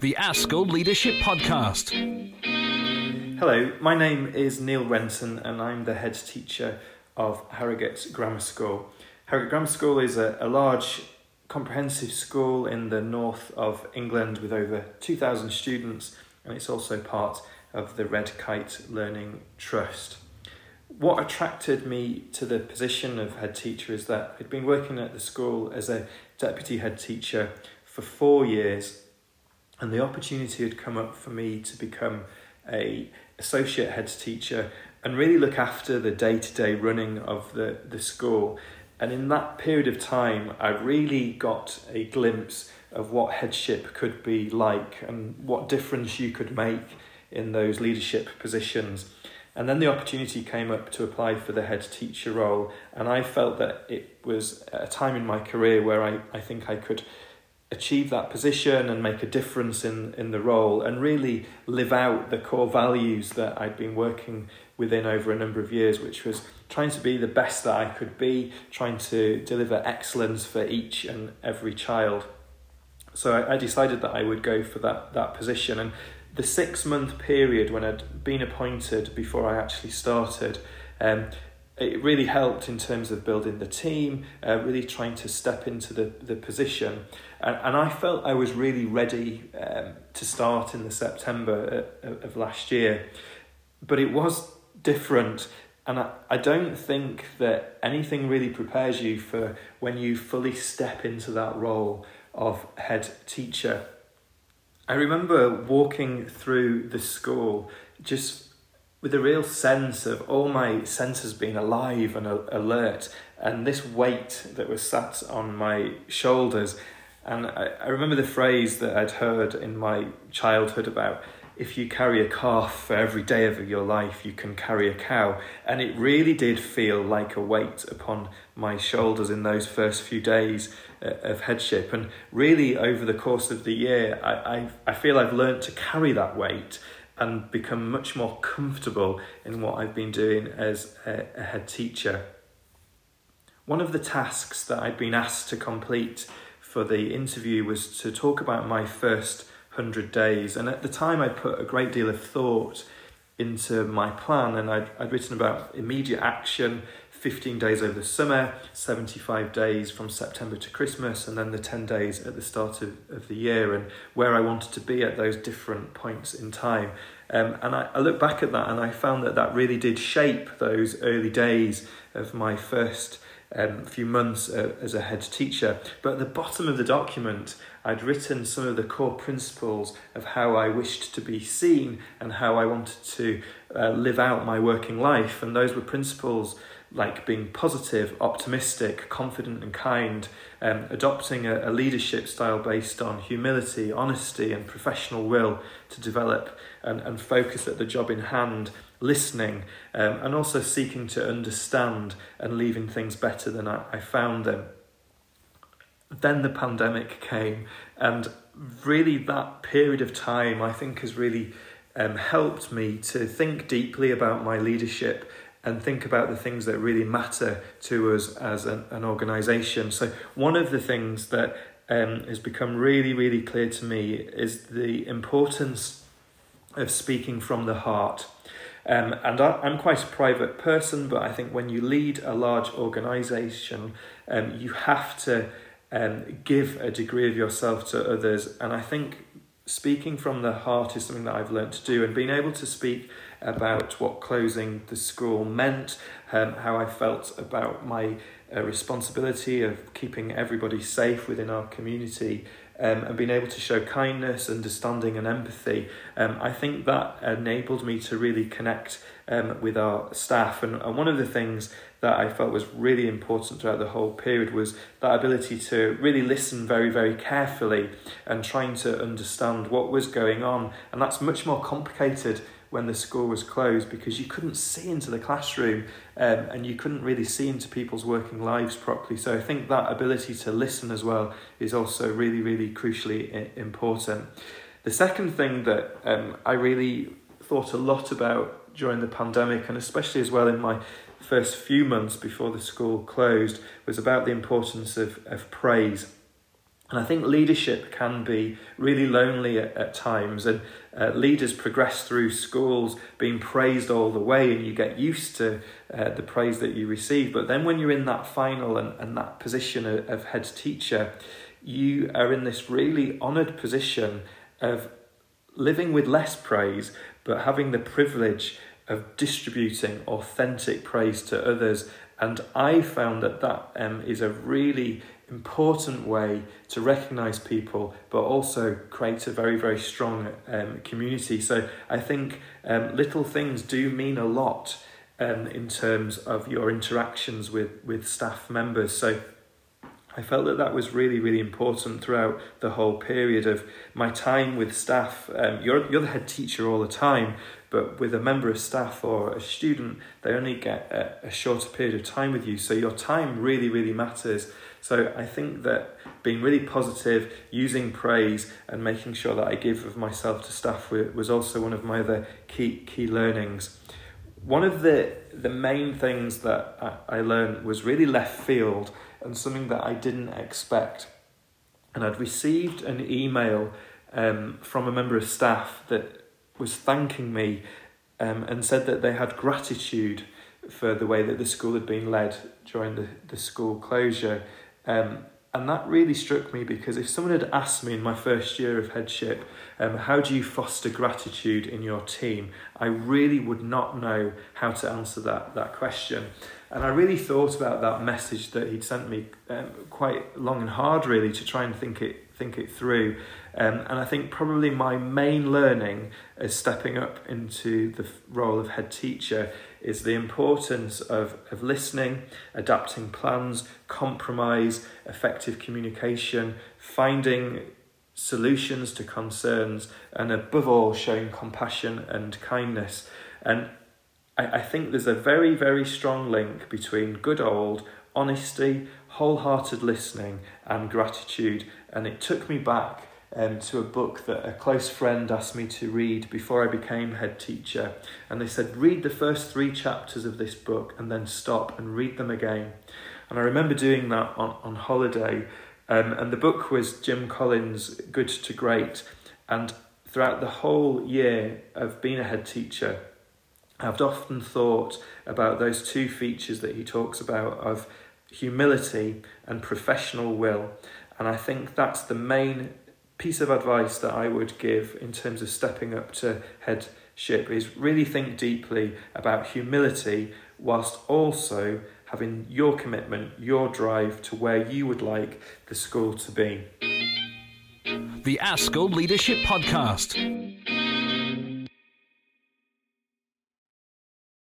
the ASCL Leadership Podcast. Hello, my name is Neil Renton and I'm the head teacher of Harrogate Grammar School. Harrogate Grammar School is a, a large comprehensive school in the north of England with over 2,000 students and it's also part of the Red Kite Learning Trust. What attracted me to the position of head teacher is that I'd been working at the school as a deputy head teacher for four years and the opportunity had come up for me to become a associate head teacher and really look after the day-to-day running of the, the school. And in that period of time i really got a glimpse of what headship could be like and what difference you could make in those leadership positions. And then the opportunity came up to apply for the head teacher role and i felt that it was a time in my career where i, I think i could achieve that position and make a difference in, in the role and really live out the core values that I'd been working within over a number of years, which was trying to be the best that I could be, trying to deliver excellence for each and every child. So I, I decided that I would go for that, that position. And the six month period when I'd been appointed before I actually started, um, it really helped in terms of building the team, uh, really trying to step into the, the position. And, and I felt I was really ready um, to start in the September uh, of last year. But it was different. And I, I don't think that anything really prepares you for when you fully step into that role of head teacher. I remember walking through the school just with a real sense of all my senses being alive and alert, and this weight that was sat on my shoulders. And I, I remember the phrase that I'd heard in my childhood about if you carry a calf for every day of your life, you can carry a cow. And it really did feel like a weight upon my shoulders in those first few days uh, of headship. And really, over the course of the year, I, I, I feel I've learned to carry that weight and become much more comfortable in what I've been doing as a, a head teacher. One of the tasks that I'd been asked to complete for the interview was to talk about my first 100 days. And at the time, I'd put a great deal of thought into my plan and I'd, I'd written about immediate action 15 days over the summer, 75 days from September to Christmas, and then the 10 days at the start of, of the year, and where I wanted to be at those different points in time. Um, and I, I look back at that and I found that that really did shape those early days of my first um, few months uh, as a head teacher. But at the bottom of the document, I'd written some of the core principles of how I wished to be seen and how I wanted to uh, live out my working life. And those were principles like being positive, optimistic, confident, and kind, um, adopting a, a, leadership style based on humility, honesty, and professional will to develop and, and focus at the job in hand, listening, um, and also seeking to understand and leaving things better than I, I found them. Then the pandemic came, and really that period of time I think has really um, helped me to think deeply about my leadership and think about the things that really matter to us as an, an organisation. So, one of the things that um, has become really, really clear to me is the importance of speaking from the heart. Um, and I, am quite a private person, but I think when you lead a large organisation, um, you have to um, give a degree of yourself to others. And I think speaking from the heart is something that I've learned to do, and being able to speak about what closing the school meant, um, how I felt about my uh, responsibility of keeping everybody safe within our community. Um, and being able to show kindness, understanding, and empathy, um, I think that enabled me to really connect um, with our staff. And, and one of the things that I felt was really important throughout the whole period was that ability to really listen very, very carefully and trying to understand what was going on. And that's much more complicated when the school was closed because you couldn't see into the classroom um, and you couldn't really see into people's working lives properly. So I think that ability to listen as well is also really, really crucially important. The second thing that um, I really thought a lot about during the pandemic, and especially as well in my first few months before the school closed, was about the importance of, of praise. And I think leadership can be really lonely at, at times, and uh, leaders progress through schools being praised all the way, and you get used to uh, the praise that you receive. But then, when you're in that final and, and that position of, of head teacher, you are in this really honoured position of living with less praise, but having the privilege of distributing authentic praise to others. And I found that that um, is a really important way to recognize people, but also create a very, very strong um, community. So I think um, little things do mean a lot um, in terms of your interactions with, with staff members. So I felt that that was really, really important throughout the whole period of my time with staff. Um, you're, you're the head teacher all the time, but with a member of staff or a student, they only get a, a shorter period of time with you. So your time really, really matters. So I think that being really positive, using praise, and making sure that I give of myself to staff was also one of my other key key learnings. One of the the main things that I learned was really left field and something that I didn't expect. And I'd received an email um, from a member of staff that was thanking me um, and said that they had gratitude for the way that the school had been led during the, the school closure. Um, and that really struck me because if someone had asked me in my first year of headship, um, how do you foster gratitude in your team? I really would not know how to answer that, that question. And I really thought about that message that he'd sent me um, quite long and hard, really, to try and think it think it through. Um, and I think probably my main learning as stepping up into the role of head teacher is the importance of, of listening, adapting plans, compromise, effective communication, finding solutions to concerns, and above all, showing compassion and kindness. And I, I think there's a very, very strong link between good old honesty, wholehearted listening, and gratitude. And it took me back um, to a book that a close friend asked me to read before I became head teacher. And they said, read the first three chapters of this book and then stop and read them again. And I remember doing that on, on holiday. Um, and the book was Jim Collins' Good to Great. And throughout the whole year of being a head teacher, I've often thought about those two features that he talks about of humility and professional will. And I think that's the main piece of advice that I would give in terms of stepping up to headship is really think deeply about humility whilst also having your commitment, your drive to where you would like the school to be. The ASCL Leadership Podcast.